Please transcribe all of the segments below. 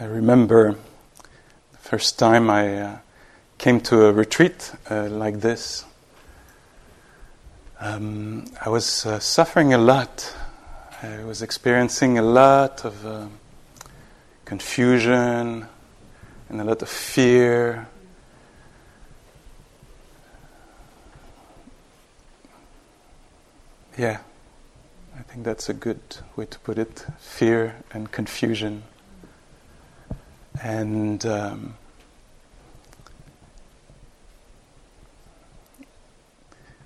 I remember the first time I uh, came to a retreat uh, like this. Um, I was uh, suffering a lot. I was experiencing a lot of uh, confusion and a lot of fear. Yeah, I think that's a good way to put it fear and confusion. And um,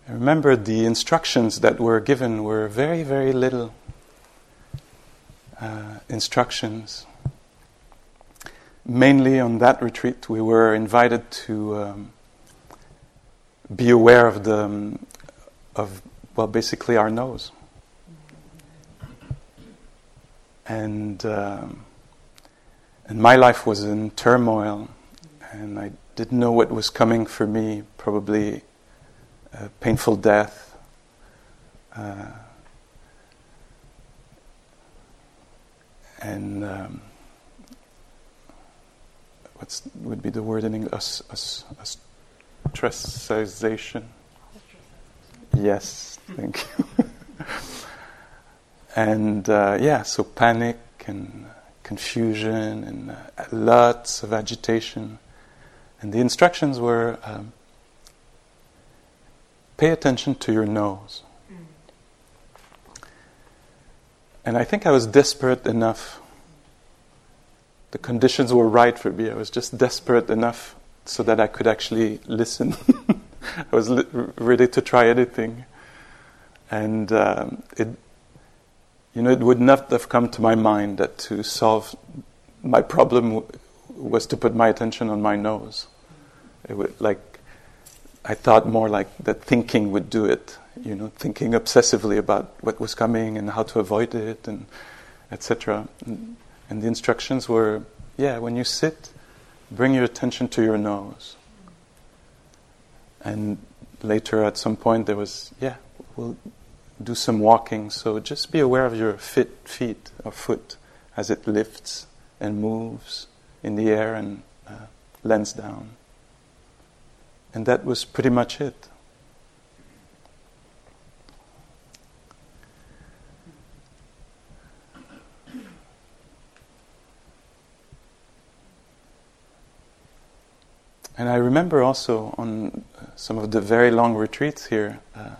I remember the instructions that were given were very, very little uh, instructions. Mainly on that retreat, we were invited to um, be aware of the um, of well, basically our nose, and um, and my life was in turmoil, and I didn't know what was coming for me. Probably a painful death. Uh, and um, what would be the word in English? Ostracization. Yes, thank you. and uh, yeah, so panic and confusion and uh, lots of agitation. And the instructions were um, pay attention to your nose. And I think I was desperate enough. The conditions were right for me. I was just desperate enough so that I could actually listen. I was li- ready to try anything. And um, it, you know, it would not have come to my mind that to solve my problem w- was to put my attention on my nose. It would, like, I thought more like that thinking would do it you know, thinking obsessively about what was coming and how to avoid it, and etc. And, and the instructions were, yeah, when you sit, bring your attention to your nose. And later, at some point, there was, yeah, we'll do some walking. So just be aware of your fit feet or foot as it lifts and moves in the air and uh, lands down. And that was pretty much it. And I remember also on some of the very long retreats here, uh,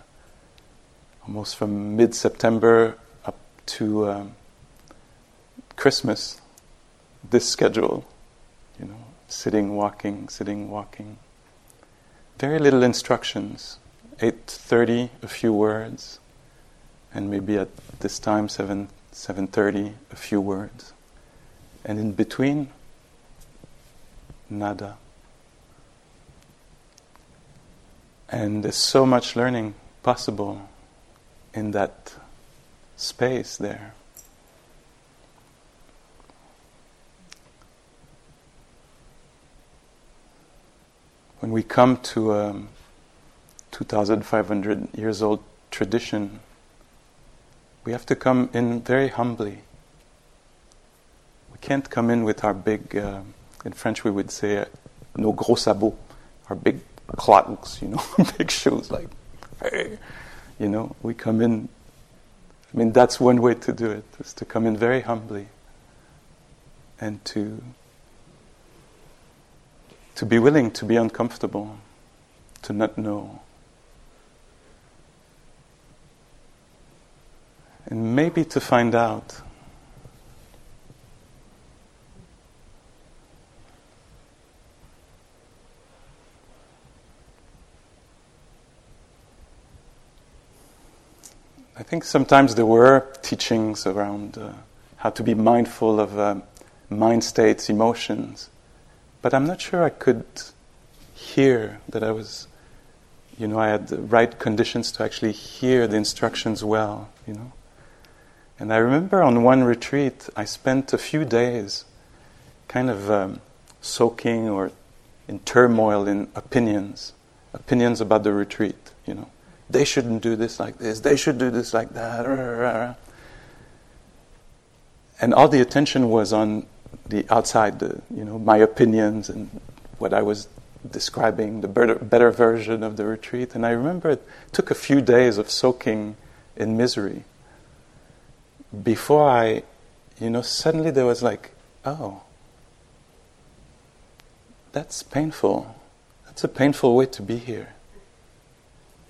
almost from mid September up to um, Christmas, this schedule, you know, sitting, walking, sitting, walking. Very little instructions. 8.30, a few words. And maybe at this time, 7, 7.30, a few words. And in between, nada. And there's so much learning possible in that space there. When we come to a 2,500 years old tradition, we have to come in very humbly. We can't come in with our big, uh, in French we would say, nos gros sabots, our big clogs, you know, big shoes, like, hey, you know, we come in. I mean, that's one way to do it, is to come in very humbly and to to be willing to be uncomfortable, to not know. And maybe to find out I think sometimes there were teachings around uh, how to be mindful of uh, mind states, emotions, but I'm not sure I could hear that I was, you know, I had the right conditions to actually hear the instructions well, you know. And I remember on one retreat, I spent a few days kind of um, soaking or in turmoil in opinions, opinions about the retreat, you know they shouldn't do this like this, they should do this like that. And all the attention was on the outside, the, you know, my opinions and what I was describing, the better, better version of the retreat. And I remember it took a few days of soaking in misery before I, you know, suddenly there was like, oh, that's painful. That's a painful way to be here.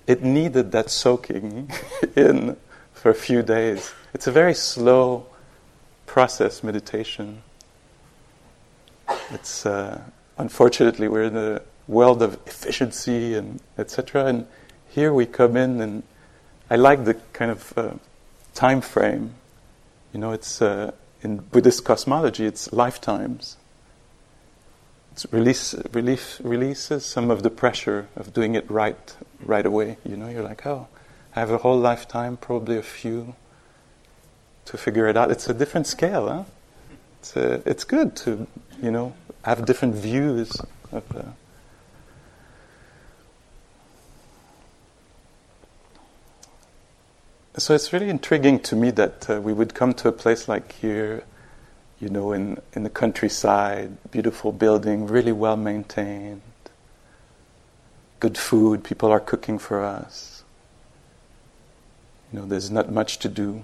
It needed that soaking in for a few days. It's a very slow process, meditation. It's uh, unfortunately we're in a world of efficiency and etc. And here we come in, and I like the kind of uh, time frame. You know, it's uh, in Buddhist cosmology, it's lifetimes. It release, relief, releases some of the pressure of doing it right right away. You know, you're like, oh, I have a whole lifetime, probably a few, to figure it out. It's a different scale, huh? It's, a, uh, it's good to, you know, have different views of. Uh, so it's really intriguing to me that uh, we would come to a place like here, you know, in, in the countryside, beautiful building, really well maintained, good food, people are cooking for us. You know, there's not much to do.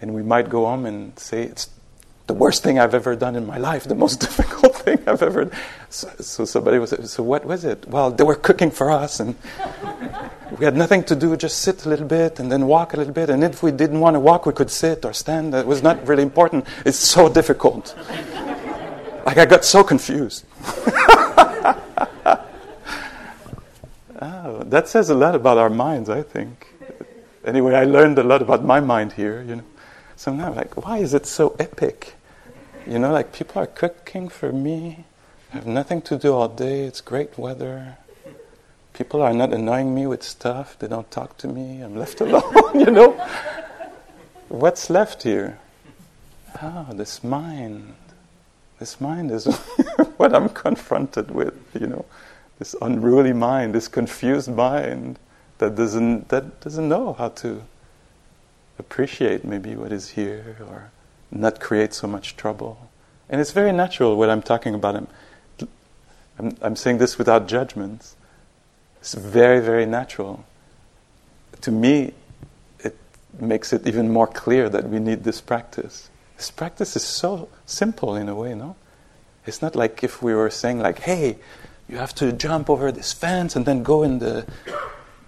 And we might go home and say, it's the worst thing I've ever done in my life, the most difficult thing I've ever. So, so somebody was, so what was it? Well, they were cooking for us, and we had nothing to do, just sit a little bit and then walk a little bit. And if we didn't want to walk, we could sit or stand. It was not really important. It's so difficult. like I got so confused. oh, that says a lot about our minds, I think. Anyway, I learned a lot about my mind here, you know. So now, like, why is it so epic? You know, like people are cooking for me. I have nothing to do all day. It's great weather. People are not annoying me with stuff. They don't talk to me. I'm left alone, you know? What's left here? Oh, this mind. This mind is what I'm confronted with, you know? This unruly mind, this confused mind that doesn't, that doesn't know how to appreciate maybe what is here or not create so much trouble. And it's very natural what I'm talking about. I'm, I'm, I'm saying this without judgments. It's very, very natural. To me, it makes it even more clear that we need this practice. This practice is so simple in a way, no? It's not like if we were saying, like, hey, you have to jump over this fence and then go in the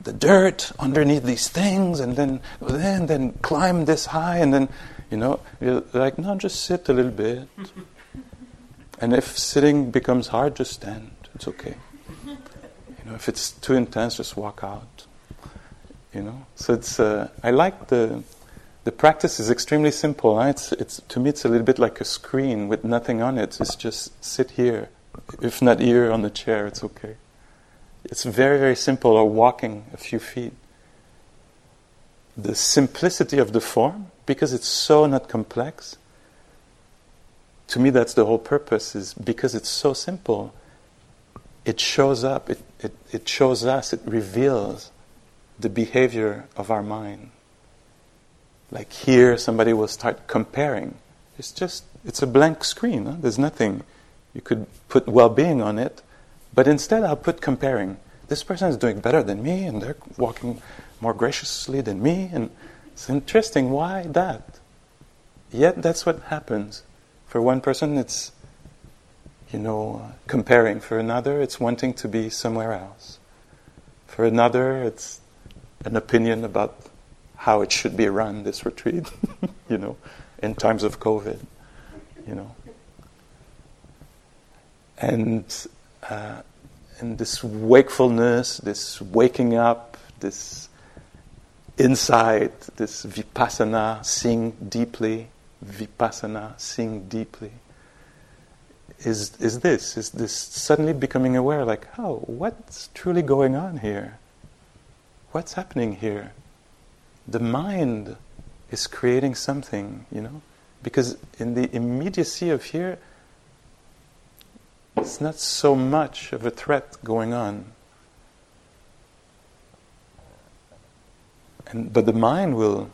the dirt underneath these things and then then then climb this high and then you know you're like no just sit a little bit. And if sitting becomes hard just stand. It's okay. You know if it's too intense just walk out. You know? So it's uh, i like the the practice is extremely simple huh? it's, it's to me it's a little bit like a screen with nothing on it. It's just sit here if not here on the chair it's okay it's very, very simple, or walking a few feet. The simplicity of the form, because it's so not complex, to me that's the whole purpose, is because it's so simple, it shows up, it, it, it shows us, it reveals the behavior of our mind. Like here, somebody will start comparing. It's just, it's a blank screen. Huh? There's nothing. You could put well being on it, but instead, I'll put comparing. This person is doing better than me, and they're walking more graciously than me. And it's interesting. Why that? Yet that's what happens. For one person, it's, you know, comparing. For another, it's wanting to be somewhere else. For another, it's an opinion about how it should be run, this retreat, you know, in times of COVID, you know. And uh, and this wakefulness, this waking up, this insight, this vipassana, seeing deeply, vipassana, seeing deeply, is, is this, is this suddenly becoming aware, like, oh, what's truly going on here? What's happening here? The mind is creating something, you know? Because in the immediacy of here, it's not so much of a threat going on. And, but the mind will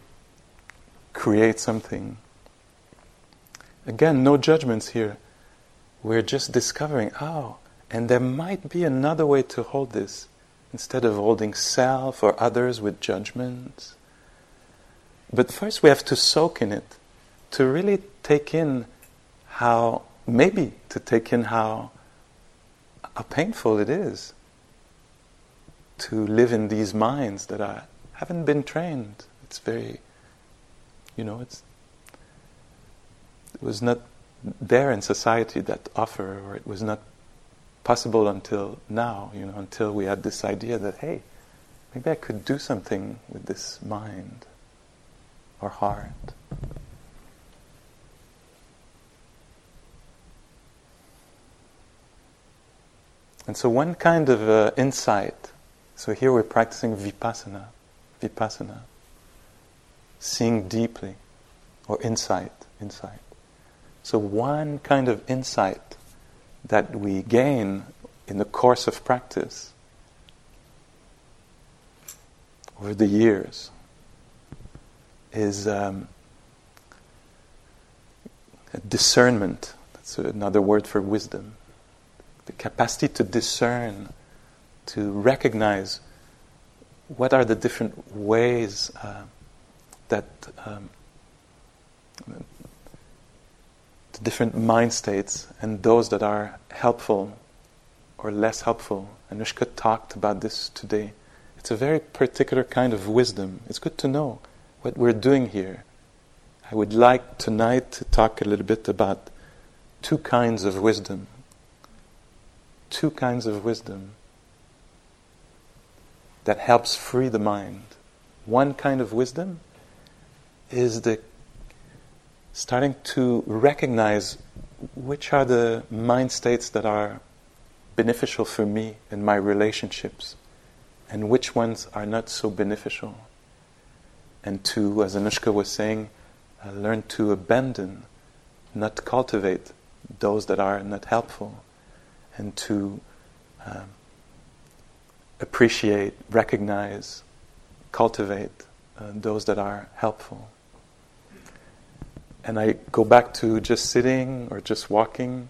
create something. Again, no judgments here. we're just discovering, oh, and there might be another way to hold this instead of holding self or others with judgments. But first, we have to soak in it to really take in how, maybe to take in how, how painful it is to live in these minds that are, haven't been trained. It's very, you know, it's it was not there in society that offer, or it was not possible until now, you know, until we had this idea that, hey, maybe I could do something with this mind or heart. And so, one kind of uh, insight, so here we're practicing vipassana, vipassana, seeing deeply, or insight, insight. So, one kind of insight that we gain in the course of practice over the years is um, discernment. That's another word for wisdom. The capacity to discern, to recognize what are the different ways uh, that um, different mind states and those that are helpful or less helpful. Anushka talked about this today. It's a very particular kind of wisdom. It's good to know what we're doing here. I would like tonight to talk a little bit about two kinds of wisdom. Two kinds of wisdom that helps free the mind. One kind of wisdom is the starting to recognize which are the mind states that are beneficial for me in my relationships and which ones are not so beneficial. And to, as Anushka was saying, uh, learn to abandon, not cultivate those that are not helpful, and to um, appreciate, recognize, cultivate uh, those that are helpful and I go back to just sitting or just walking,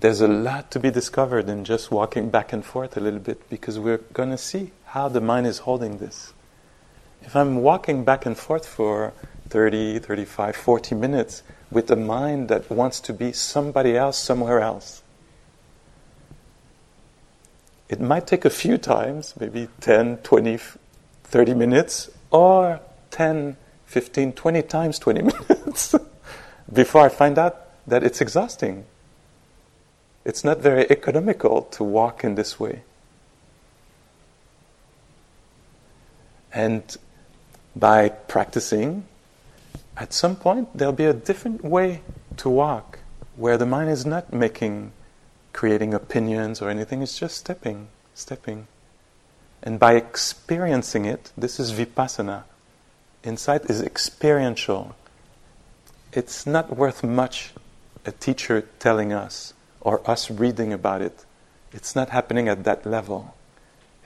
there's a lot to be discovered in just walking back and forth a little bit because we're going to see how the mind is holding this. If I'm walking back and forth for 30, 35, 40 minutes with a mind that wants to be somebody else somewhere else, it might take a few times, maybe 10, 20, 30 minutes, or 10, 15, 20 times 20 minutes before I find out that it's exhausting. It's not very economical to walk in this way. And by practicing, at some point there'll be a different way to walk where the mind is not making, creating opinions or anything, it's just stepping, stepping. And by experiencing it, this is vipassana Insight is experiential. It's not worth much a teacher telling us or us reading about it. It's not happening at that level.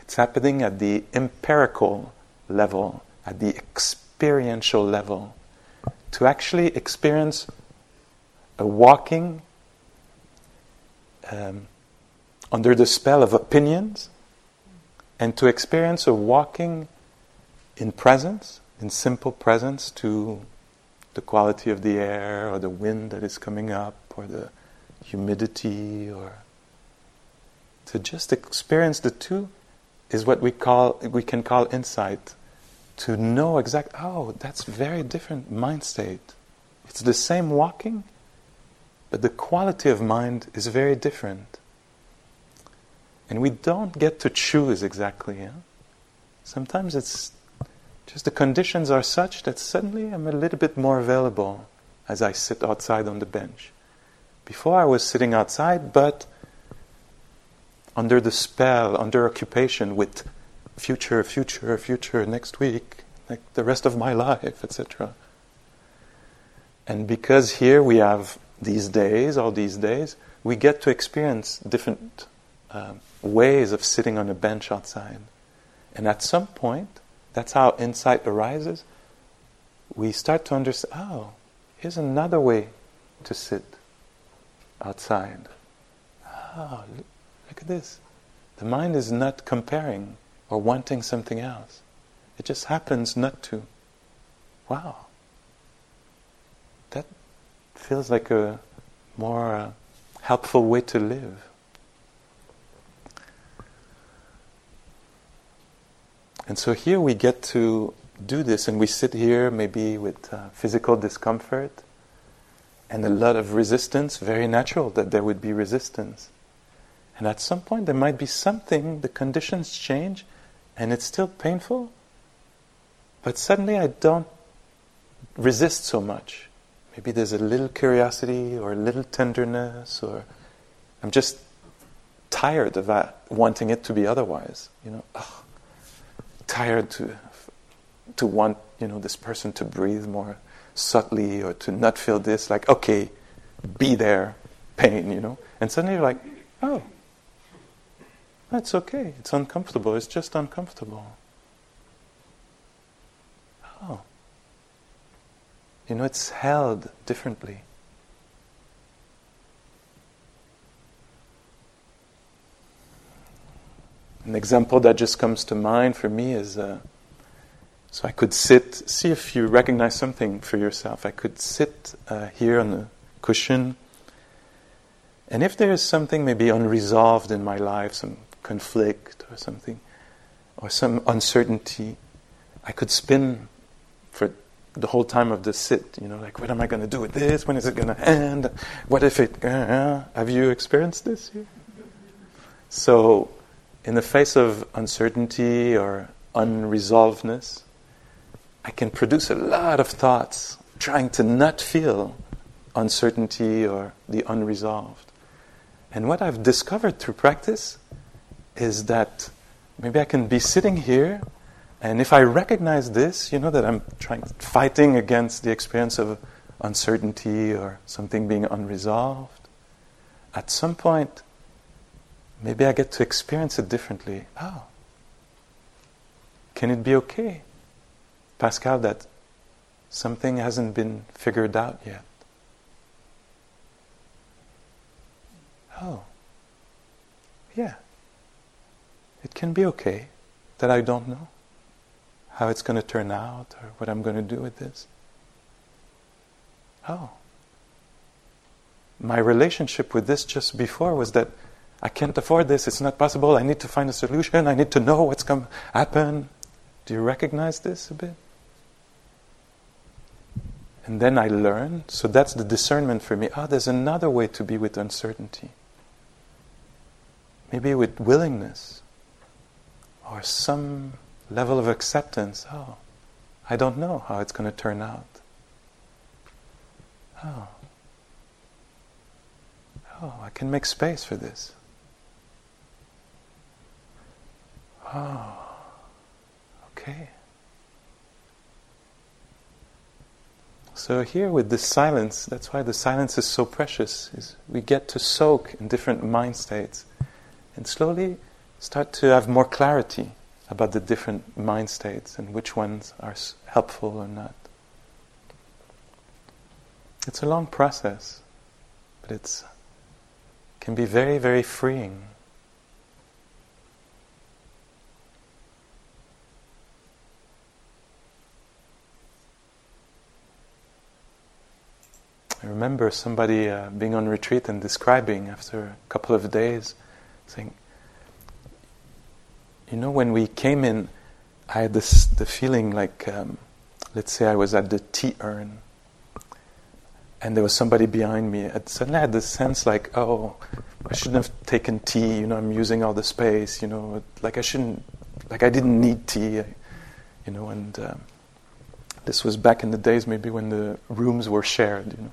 It's happening at the empirical level, at the experiential level. To actually experience a walking um, under the spell of opinions and to experience a walking in presence in simple presence to the quality of the air or the wind that is coming up or the humidity or to just experience the two is what we call we can call insight. To know exact oh that's very different mind state. It's the same walking but the quality of mind is very different and we don't get to choose exactly yeah? sometimes it's just the conditions are such that suddenly I'm a little bit more available as I sit outside on the bench. Before I was sitting outside, but under the spell, under occupation with future, future, future, next week, like the rest of my life, etc. And because here we have these days, all these days, we get to experience different uh, ways of sitting on a bench outside. And at some point, that's how insight arises. We start to understand oh, here's another way to sit. outside. Oh, look at this. The mind is not comparing or wanting something else. It just happens not to. Wow. Feels like a more uh, helpful way to live. And so here we get to do this, and we sit here maybe with uh, physical discomfort and a lot of resistance, very natural that there would be resistance. And at some point, there might be something, the conditions change, and it's still painful, but suddenly I don't resist so much. Maybe there's a little curiosity or a little tenderness, or I'm just tired of that, wanting it to be otherwise. You know, oh, tired to to want you know this person to breathe more subtly or to not feel this. Like, okay, be there, pain. You know, and suddenly you're like, oh, that's okay. It's uncomfortable. It's just uncomfortable. Oh. You know, it's held differently. An example that just comes to mind for me is uh, so I could sit, see if you recognize something for yourself. I could sit uh, here on the cushion, and if there is something maybe unresolved in my life, some conflict or something, or some uncertainty, I could spin the whole time of the sit, you know, like, what am I going to do with this? When is it going to end? What if it. Uh, have you experienced this here? So, in the face of uncertainty or unresolvedness, I can produce a lot of thoughts trying to not feel uncertainty or the unresolved. And what I've discovered through practice is that maybe I can be sitting here, and if I recognize this, you know, that I'm trying fighting against the experience of uncertainty or something being unresolved, at some point, maybe I get to experience it differently. Oh, can it be okay, Pascal, that something hasn't been figured out yet? Oh, yeah it can be okay that I don't know how it's going to turn out or what I'm going to do with this. Oh. My relationship with this just before was that I can't afford this, it's not possible, I need to find a solution, I need to know what's going to happen. Do you recognize this a bit? And then I learn, so that's the discernment for me. Ah, oh, there's another way to be with uncertainty. Maybe with willingness or some level of acceptance. Oh, I don't know how it's going to turn out. Oh. Oh, I can make space for this. Oh, okay. So here with this silence, that's why the silence is so precious, is we get to soak in different mind states. And slowly start to have more clarity about the different mind states and which ones are helpful or not. It's a long process, but it can be very, very freeing. I remember somebody uh, being on retreat and describing after a couple of days, saying, you know, when we came in, I had this the feeling like, um, let's say I was at the tea urn, and there was somebody behind me. And suddenly I had this sense like, oh, I shouldn't have taken tea. You know, I'm using all the space. You know, like I shouldn't, like I didn't need tea. You know, and um, this was back in the days maybe when the rooms were shared. You know,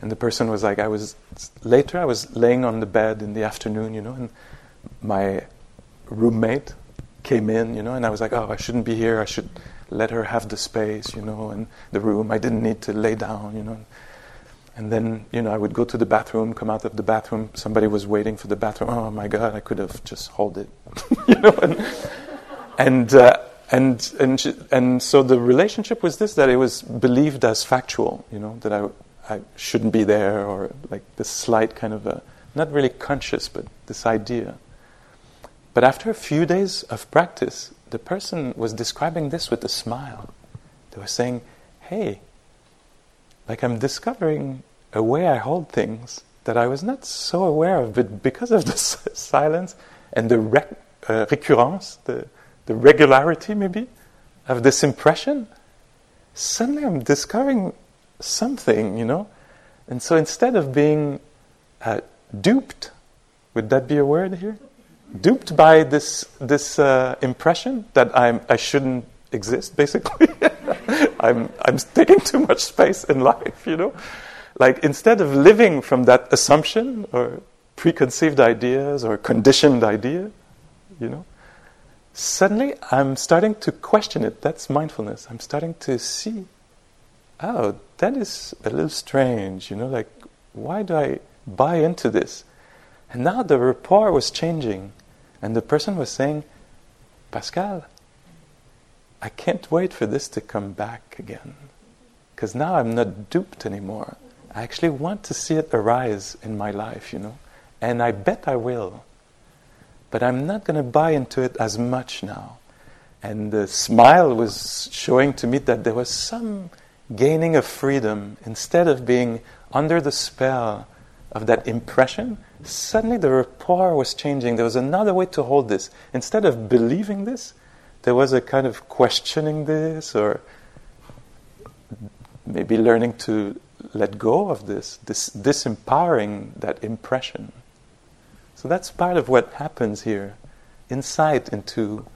and the person was like, I was later. I was laying on the bed in the afternoon. You know, and my roommate came in, you know, and I was like, oh, I shouldn't be here. I should let her have the space, you know, and the room. I didn't need to lay down, you know. And then, you know, I would go to the bathroom, come out of the bathroom. Somebody was waiting for the bathroom. Oh my God, I could have just hold it, you know. And and uh, and and, she, and so the relationship was this: that it was believed as factual, you know, that I I shouldn't be there, or like this slight kind of a, not really conscious, but this idea. But after a few days of practice, the person was describing this with a smile. They were saying, hey, like I'm discovering a way I hold things that I was not so aware of, but because of the silence and the rec- uh, recurrence, the, the regularity maybe, of this impression, suddenly I'm discovering something, you know? And so instead of being uh, duped, would that be a word here? Duped by this, this uh, impression that I'm, I shouldn't exist, basically. I'm, I'm taking too much space in life, you know? Like instead of living from that assumption or preconceived ideas or conditioned idea, you know, suddenly I'm starting to question it. That's mindfulness. I'm starting to see, oh, that is a little strange, you know, like, why do I buy into this? And now the rapport was changing, and the person was saying, Pascal, I can't wait for this to come back again. Because now I'm not duped anymore. I actually want to see it arise in my life, you know. And I bet I will. But I'm not going to buy into it as much now. And the smile was showing to me that there was some gaining of freedom. Instead of being under the spell of that impression, suddenly the rapport was changing. There was another way to hold this. Instead of believing this, there was a kind of questioning this or maybe learning to let go of this, this disempowering that impression. So that's part of what happens here. Insight into,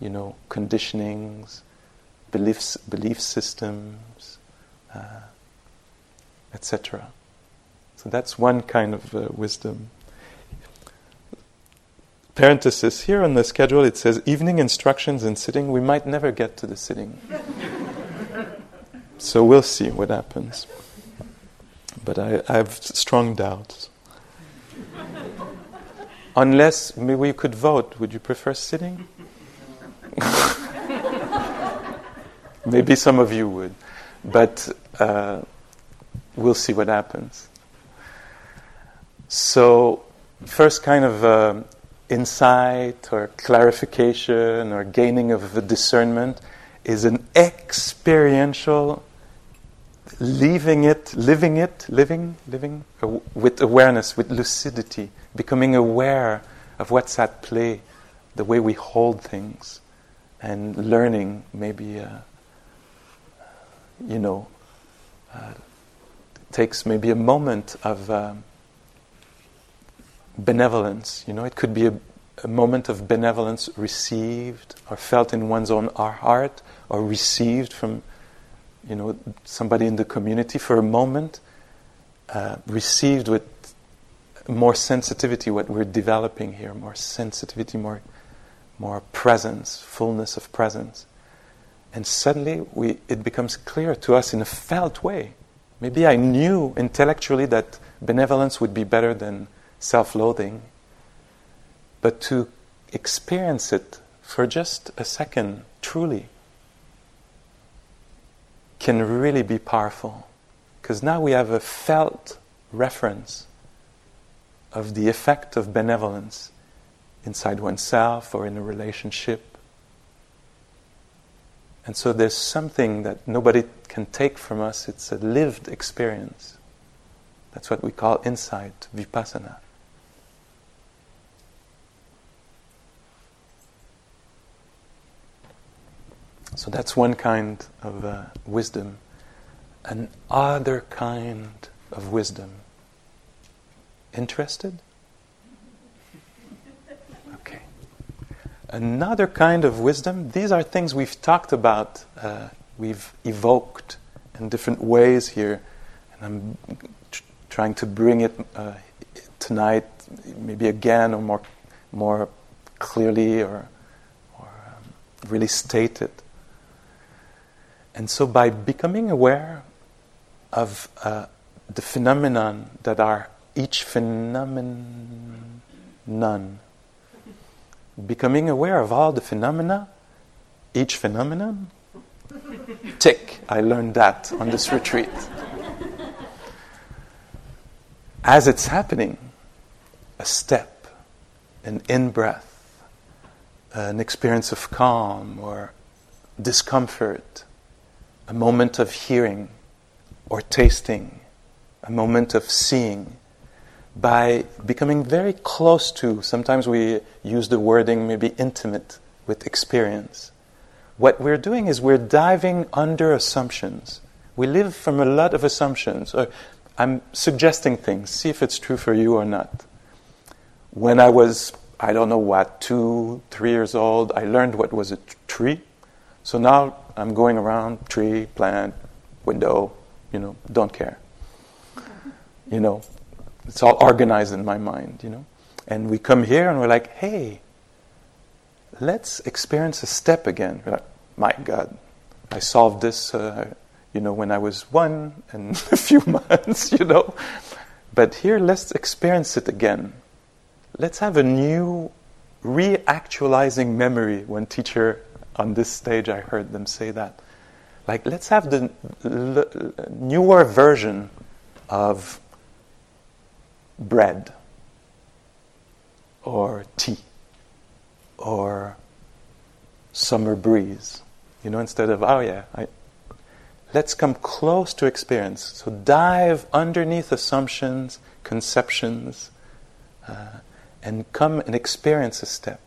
you know, conditionings, beliefs, belief systems, uh, etc. So that's one kind of uh, wisdom. Parenthesis here on the schedule it says evening instructions and sitting. We might never get to the sitting. so we'll see what happens but I, I have strong doubts. Unless maybe we could vote, would you prefer sitting? maybe some of you would, but uh, we'll see what happens. So, first kind of uh, insight or clarification or gaining of a discernment is an experiential leaving it, living it, living, living uh, with awareness, with lucidity, becoming aware of what's at play, the way we hold things, and learning maybe, uh, you know, uh, takes maybe a moment of um, benevolence. You know, it could be a, a moment of benevolence received or felt in one's own heart or received from you know, somebody in the community for a moment uh, received with more sensitivity what we're developing here, more sensitivity, more, more presence, fullness of presence. And suddenly we, it becomes clear to us in a felt way. Maybe I knew intellectually that benevolence would be better than self loathing, but to experience it for just a second, truly, can really be powerful. Because now we have a felt reference of the effect of benevolence inside oneself or in a relationship. And so there's something that nobody can take from us, it's a lived experience. That's what we call insight, vipassana. That's one kind of uh, wisdom. Another kind of wisdom. Interested? Okay. Another kind of wisdom, these are things we've talked about, uh, we've evoked in different ways here, and I'm tr- trying to bring it uh, tonight, maybe again, or more, more clearly, or, or um, really state it. And so, by becoming aware of uh, the phenomenon that are each phenomenon, becoming aware of all the phenomena, each phenomenon, tick, I learned that on this retreat. as it's happening, a step, an in breath, an experience of calm or discomfort, a moment of hearing or tasting, a moment of seeing, by becoming very close to, sometimes we use the wording maybe intimate with experience. What we're doing is we're diving under assumptions. We live from a lot of assumptions. Or I'm suggesting things, see if it's true for you or not. When I was, I don't know what, two, three years old, I learned what was a tree. So now I'm going around tree, plant, window, you know, don't care. You know, it's all organized in my mind, you know. And we come here and we're like, hey, let's experience a step again. Like, my God, I solved this, uh, you know, when I was one and a few months, you know. But here, let's experience it again. Let's have a new reactualizing memory. when teacher on this stage, I heard them say that. Like, let's have the l- newer version of bread or tea or summer breeze. You know, instead of, oh yeah, I, let's come close to experience. So dive underneath assumptions, conceptions, uh, and come and experience a step.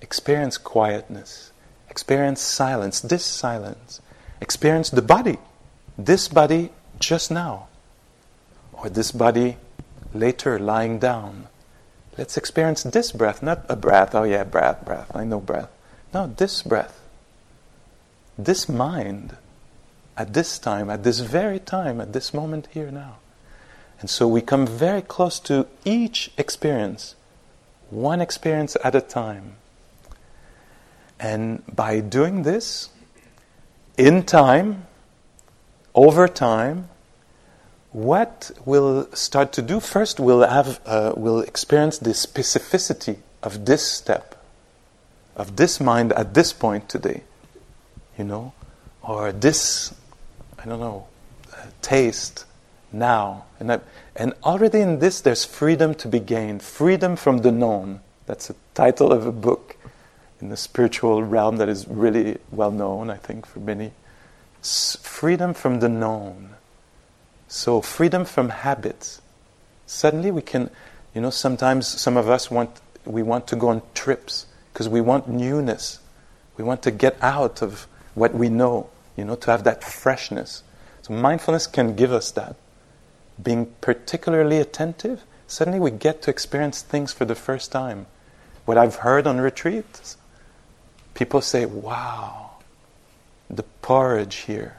Experience quietness. Experience silence, this silence. Experience the body, this body just now. Or this body later lying down. Let's experience this breath, not a breath, oh yeah, breath, breath, I know breath. No, this breath. This mind at this time, at this very time, at this moment here now. And so we come very close to each experience, one experience at a time. And by doing this, in time, over time, what we'll start to do? First, we'll have, uh, we'll experience the specificity of this step, of this mind at this point today, you know, or this, I don't know, uh, taste now, and I, and already in this there's freedom to be gained, freedom from the known. That's the title of a book in the spiritual realm that is really well known, I think, for many. S- freedom from the known so, freedom from habits. Suddenly, we can, you know, sometimes some of us want, we want to go on trips because we want newness. We want to get out of what we know, you know, to have that freshness. So, mindfulness can give us that. Being particularly attentive, suddenly we get to experience things for the first time. What I've heard on retreats, people say, wow, the porridge here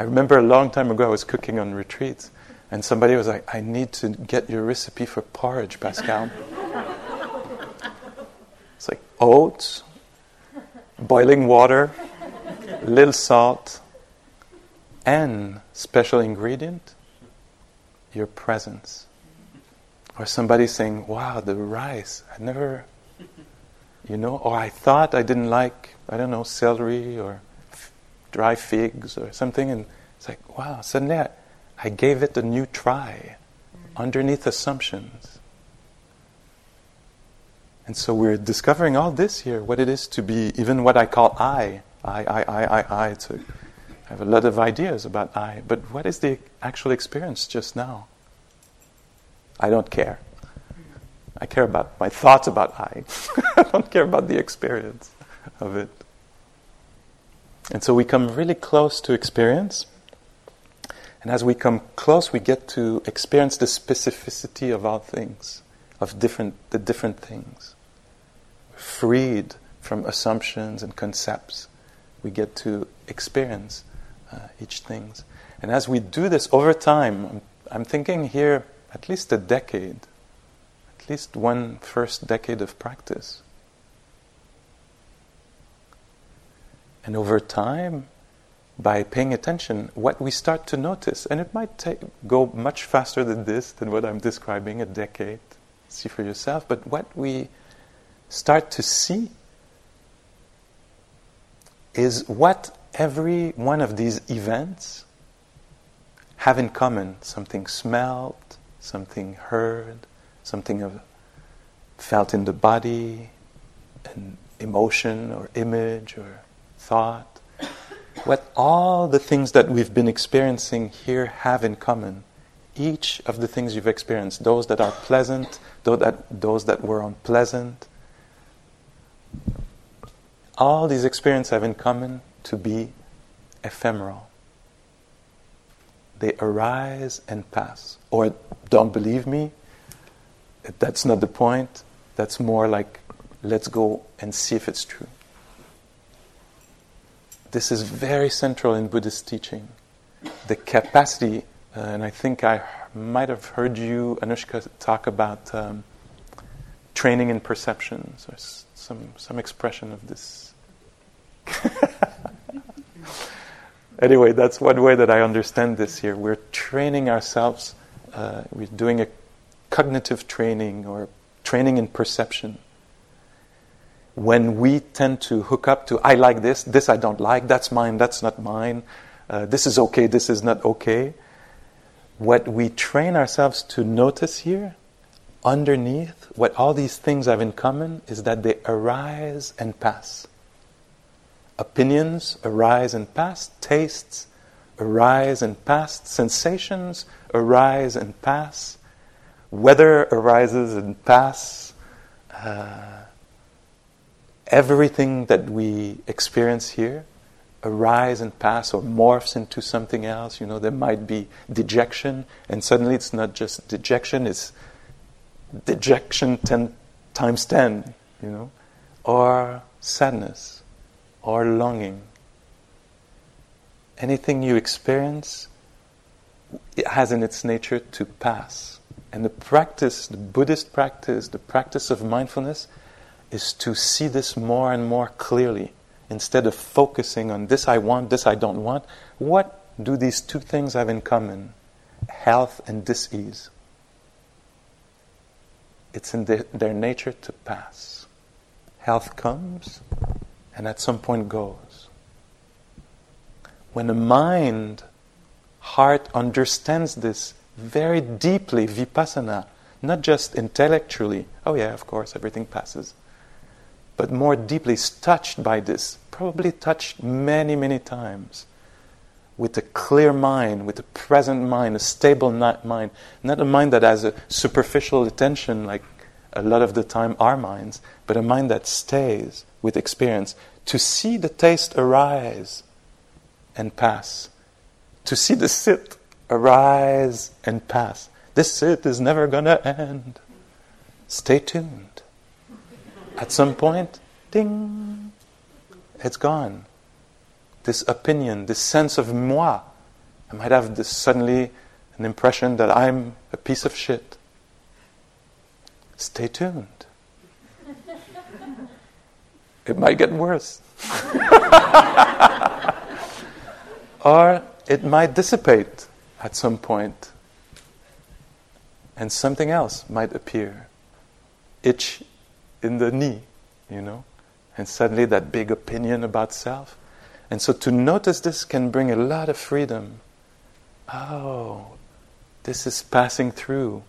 I remember a long time ago I was cooking on retreats, and somebody was like, I need to get your recipe for porridge, Pascal. it's like oats, boiling water, little salt, and special ingredient, your presence. Or somebody saying, Wow, the rice, I never, you know, or I thought I didn't like, I don't know, celery or dry figs or something, and it's like, wow, suddenly I, I gave it a new try underneath assumptions. And so we're discovering all this here, what it is to be, even what I call I. I, I, I, I, I. It's a, I have a lot of ideas about I, but what is the actual experience just now? I don't care. I care about my thoughts about I. I don't care about the experience of it. And so we come really close to experience. And as we come close, we get to experience the specificity of all things, of different, the different things. Freed from assumptions and concepts, we get to experience uh, each thing. And as we do this over time, I'm, I'm thinking here at least a decade, least one first decade of practice. And over time, by paying attention, what we start to notice, and it might take, go much faster than this, than what I'm describing, a decade, see for yourself, but what we start to see is what every one of these events have in common something smelled, something heard, something of, felt in the body, an emotion or image or thought. What all the things that we've been experiencing here have in common, each of the things you've experienced, those that are pleasant, those that, those that were unpleasant, all these experiences have in common to be ephemeral. They arise and pass. Or don't believe me, that's not the point. That's more like, let's go and see if it's true. This is very central in Buddhist teaching. The capacity, uh, and I think I might have heard you, Anushka, talk about um, training in perceptions, or some, some expression of this. anyway, that's one way that I understand this here. We're training ourselves, uh, we're doing a cognitive training or training in perception. When we tend to hook up to, I like this, this I don't like, that's mine, that's not mine, uh, this is okay, this is not okay. What we train ourselves to notice here, underneath, what all these things have in common is that they arise and pass. Opinions arise and pass, tastes arise and pass, sensations arise and pass, weather arises and pass. Uh, everything that we experience here arise and pass or morphs into something else. You know, there might be dejection, and suddenly it's not just dejection, it's dejection ten times ten, you know, or sadness, or longing. Anything you experience, it has in its nature to pass. And the practice, the Buddhist practice, the practice of mindfulness, is to see this more and more clearly. Instead of focusing on this I want, this I don't want, what do these two things have in common? Health and dis-ease. It's in the, their nature to pass. Health comes and at some point goes. When the mind, heart understands this very deeply, vipassana, not just intellectually, oh yeah, of course, everything passes, but more deeply touched by this, probably touched many, many times, with a clear mind, with a present mind, a stable mind, not a mind that has a superficial attention like a lot of the time our minds, but a mind that stays with experience, to see the taste arise and pass, to see the sit arise and pass. This sit is never going to end. Stay tuned. At some point, ding, it's gone. This opinion, this sense of moi, I might have this suddenly an impression that I'm a piece of shit. Stay tuned. It might get worse. or it might dissipate at some point, and something else might appear. Itch in the knee, you know, and suddenly that big opinion about self. And so to notice this can bring a lot of freedom. Oh, this is passing through.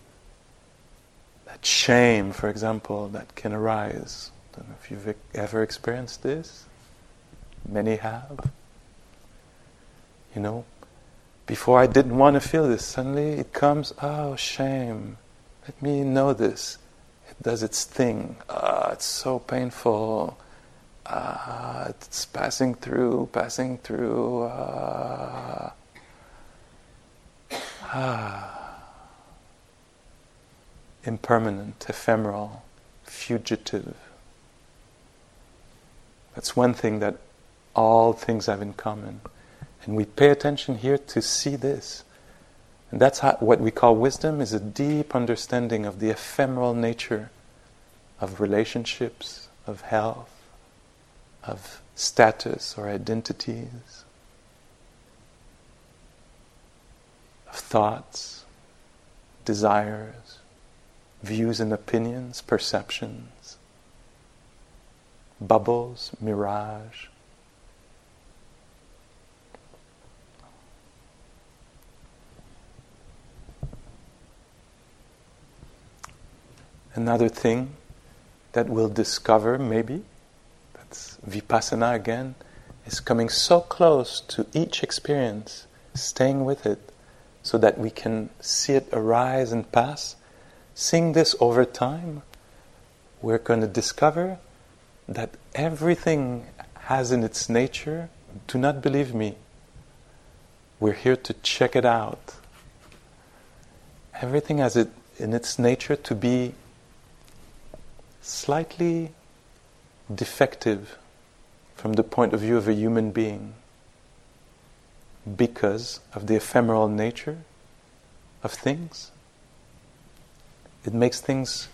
That shame, for example, that can arise. I don't know if you've ever experienced this. Many have. You know, before I didn't want to feel this, suddenly it comes, oh, shame. Let me know this. It does its thing. Ah, it's so painful. Ah, it's passing through, passing through. Ah. ah. Impermanent, ephemeral, fugitive. That's one thing that all things have in common. And we pay attention here to see this. And that's how, what we call wisdom is a deep understanding of the ephemeral nature of relationships, of health, of status or identities, of thoughts, desires, views and opinions, perceptions, bubbles, mirage. Another thing that we'll discover, maybe, that's vipassana again, is coming so close to each experience, staying with it, so that we can see it arise and pass. Seeing this over time, we're going to discover that everything has in its nature, do not believe me, we're here to check it out. Everything has it in its nature to be slightly defective from the point of view of a human being because of the ephemeral nature of things. It makes things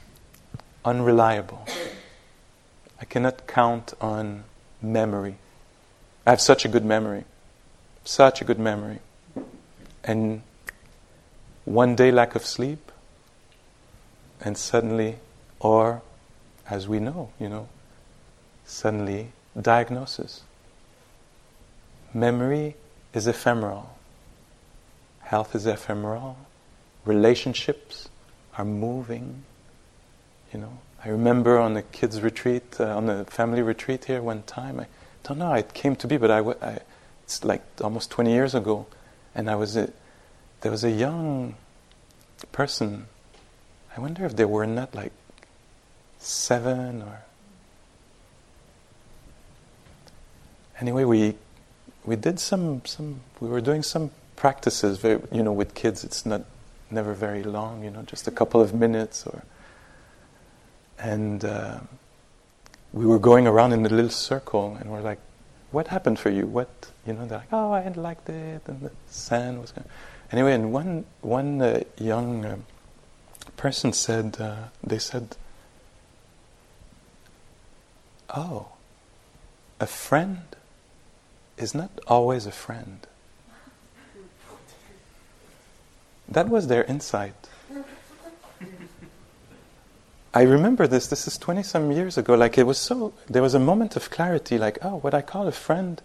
unreliable. I cannot count on memory. I have such a good memory, such a good memory. And one day lack of sleep, and suddenly, or as we know, you know, suddenly diagnosis. Memory is ephemeral. Health is ephemeral. Relationships are moving. You know, I remember on the kids' retreat, uh, on the family retreat here one time. I don't know it came to be, but I, I it's like almost 20 years ago, and I was a, there was a young person. I wonder if they were not like seven or anyway we we did some some we were doing some practices very, you know with kids. It's not never very long you know just a couple of minutes or and uh, we were going around in a little circle and we're like what happened for you? What you know they're like oh I liked it and the sand was going anyway and one one uh, young uh, person said uh, they said oh, a friend is not always a friend. That was their insight. I remember this, this is 20 some years ago. Like, it was so, there was a moment of clarity, like, oh, what I call a friend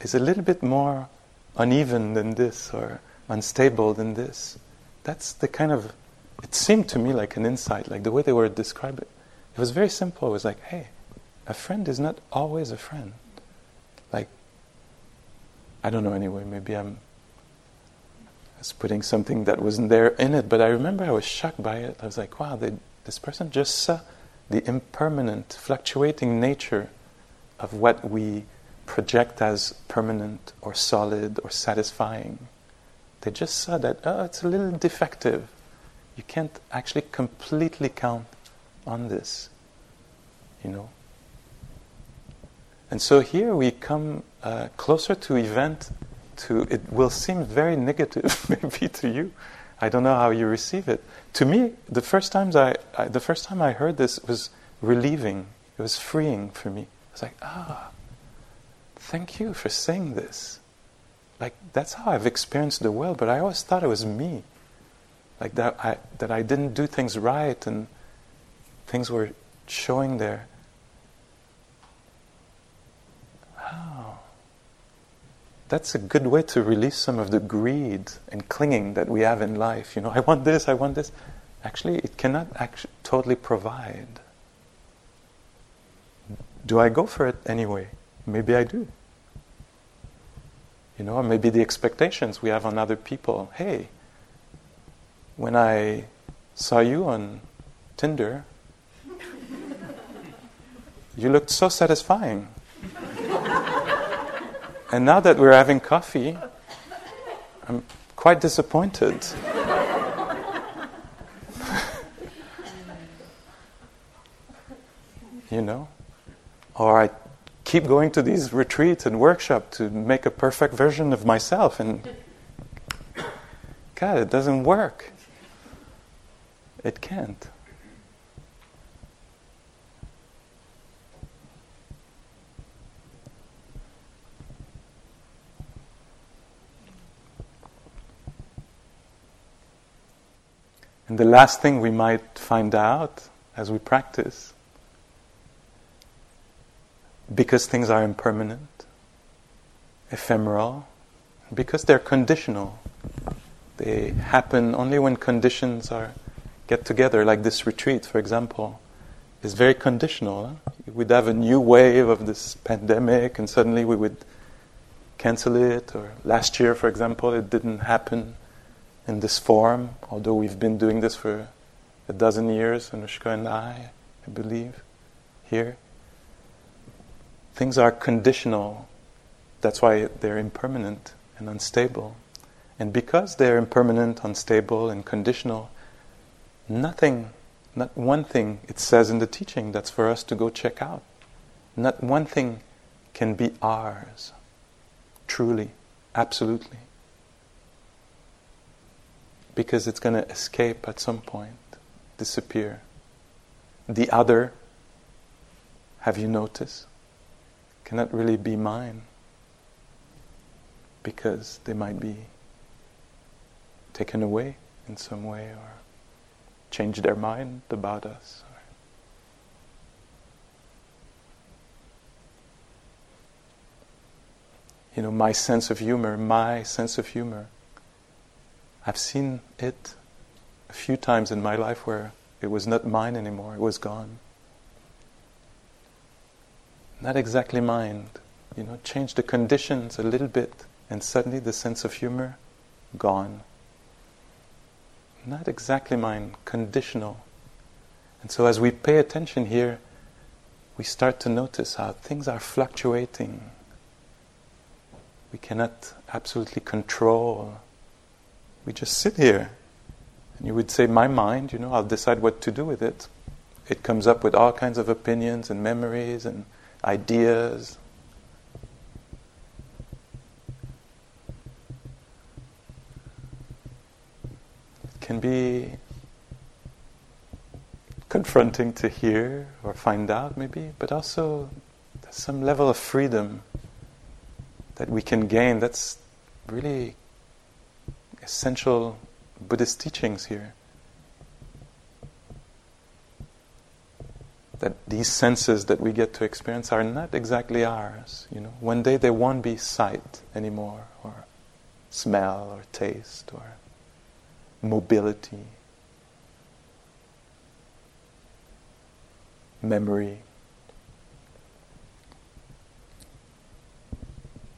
is a little bit more uneven than this or unstable than this. That's the kind of, it seemed to me like an insight, like the way they were describing it. It was very simple. It was like, hey, a friend is not always a friend. Like, I don't know anyway, maybe I'm putting something that wasn't there in it, but I remember I was shocked by it. I was like, wow, they, this person just saw the impermanent, fluctuating nature of what we project as permanent or solid or satisfying. They just saw that, oh, it's a little defective. You can't actually completely count on this, you know. And so here we come uh, closer to event. To it will seem very negative, maybe to you. I don't know how you receive it. To me, the first times I, I, the first time I heard this was relieving. It was freeing for me. I was like, ah, thank you for saying this. Like that's how I've experienced the world. But I always thought it was me, like that I that I didn't do things right and things were showing there. Oh. That's a good way to release some of the greed and clinging that we have in life. You know, I want this, I want this. Actually, it cannot actually totally provide. Do I go for it anyway? Maybe I do. You know, maybe the expectations we have on other people. Hey, when I saw you on Tinder, you looked so satisfying. And now that we're having coffee, I'm quite disappointed. you know? Or I keep going to these retreats and workshops to make a perfect version of myself, and God, it doesn't work. It can't. And the last thing we might find out as we practice, because things are impermanent, ephemeral, because they're conditional, they happen only when conditions are get together, like this retreat, for example, is very conditional. We'd have a new wave of this pandemic, and suddenly we would cancel it. Or last year, for example, it didn't happen in this form, although we've been doing this for a dozen years, Anushka and I, I believe, here. Things are conditional. That's why they're impermanent and unstable. And because they're impermanent, unstable, and conditional, nothing, not one thing it says in the teaching that's for us to go check out. Not one thing can be ours, truly, absolutely. Because it's going to escape at some point, disappear. The other, have you noticed, cannot really be mine because they might be taken away in some way or change their mind about us. You know, my sense of humor, my sense of humor. I've seen it a few times in my life where it was not mine anymore, it was gone. Not exactly mine. You know, change the conditions a little bit, and suddenly the sense of humor gone not exactly mine, conditional. And so as we pay attention here, we start to notice how things are fluctuating. We cannot absolutely control. We just sit here. And you would say, My mind, you know, I'll decide what to do with it. It comes up with all kinds of opinions and memories and ideas. It can be confronting to hear or find out, maybe, but also there's some level of freedom that we can gain. That's really essential Buddhist teachings here. That these senses that we get to experience are not exactly ours. You know, one day they won't be sight anymore, or smell, or taste, or mobility, memory.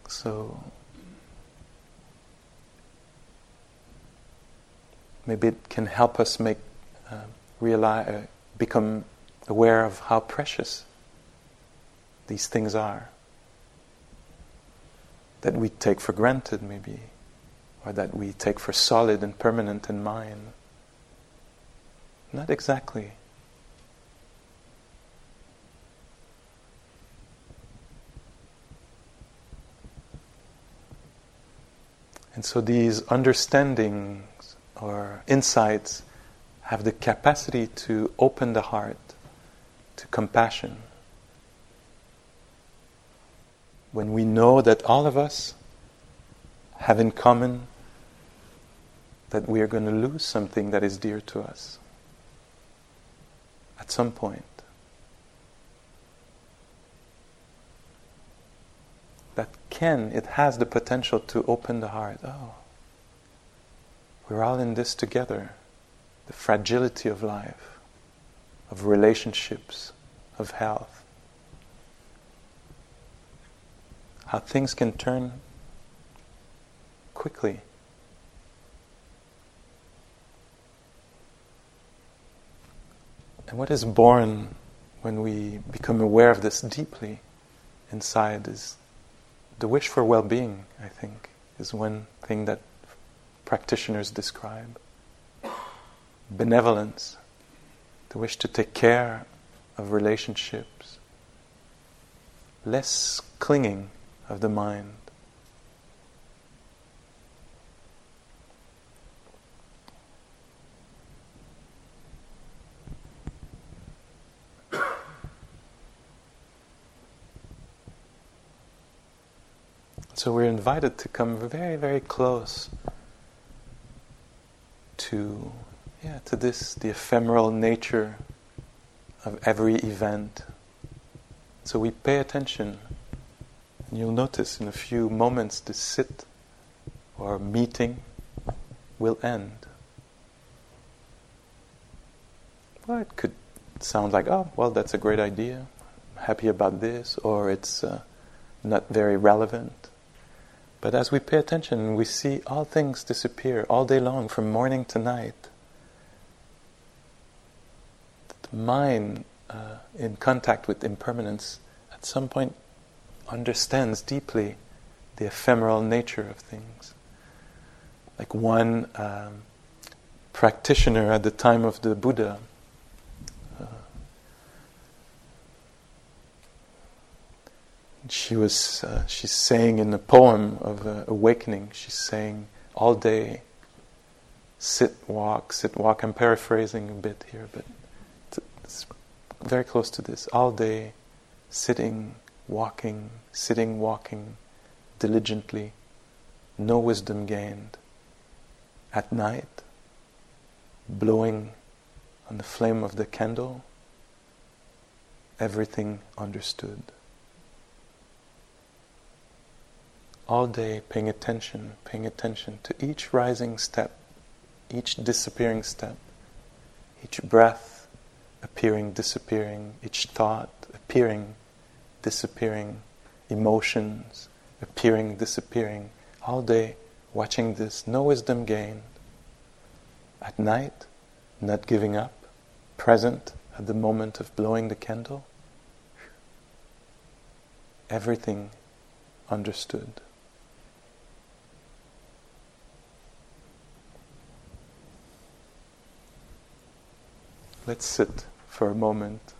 So maybe it can help us make uh, realize, uh, become aware of how precious these things are that we take for granted, maybe or that we take for solid and permanent in mind. Not exactly. And so these understandings or insights have the capacity to open the heart to compassion. When we know that all of us have in common that we are going to lose something that is dear to us at some point. That can, it has the potential to open the heart. Oh, we're all in this together. The fragility of life, of relationships, of health. How things can turn quickly. And what is born when we become aware of this deeply inside is the wish for well being, I think, is one thing that practitioners describe. Benevolence, the wish to take care of relationships, less clinging of the mind. So we're invited to come very, very close to, yeah, to this, the ephemeral nature of every event. So we pay attention, and you'll notice in a few moments the sit or meeting will end. well, it could sound like, oh, well, that's a great idea. I'm happy about this, or it's uh, not very relevant. But as we pay attention, we see all things disappear all day long, from morning to night. The mind, uh, in contact with impermanence, at some point understands deeply the ephemeral nature of things. Like one um, practitioner at the time of the Buddha. She was uh, she's saying in the poem of uh, awakening she's saying all day sit walk sit walk. I'm paraphrasing a bit here but it's very close to this. All day sitting walking sitting walking diligently no wisdom gained. At night blowing on the flame of the candle, everything understood. All day paying attention, paying attention to each rising step, each disappearing step, each breath appearing, disappearing, each thought appearing, disappearing, emotions appearing, disappearing, all day watching this, no wisdom gained, at night, not giving up, present at the moment of blowing the candle, everything understood. Let's sit for a moment.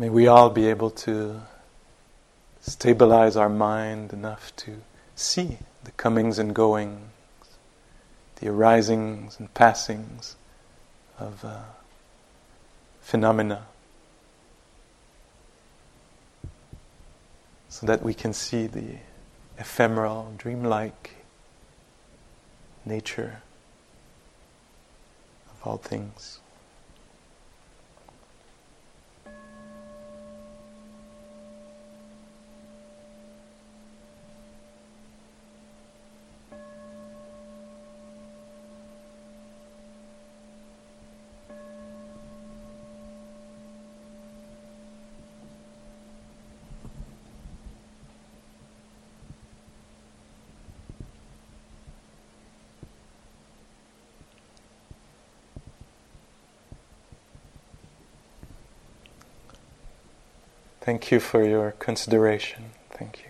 May we all be able to stabilize our mind enough to see the comings and goings, the arisings and passings of uh, phenomena, so that we can see the ephemeral, dreamlike nature of all things. Thank you for your consideration. Thank you.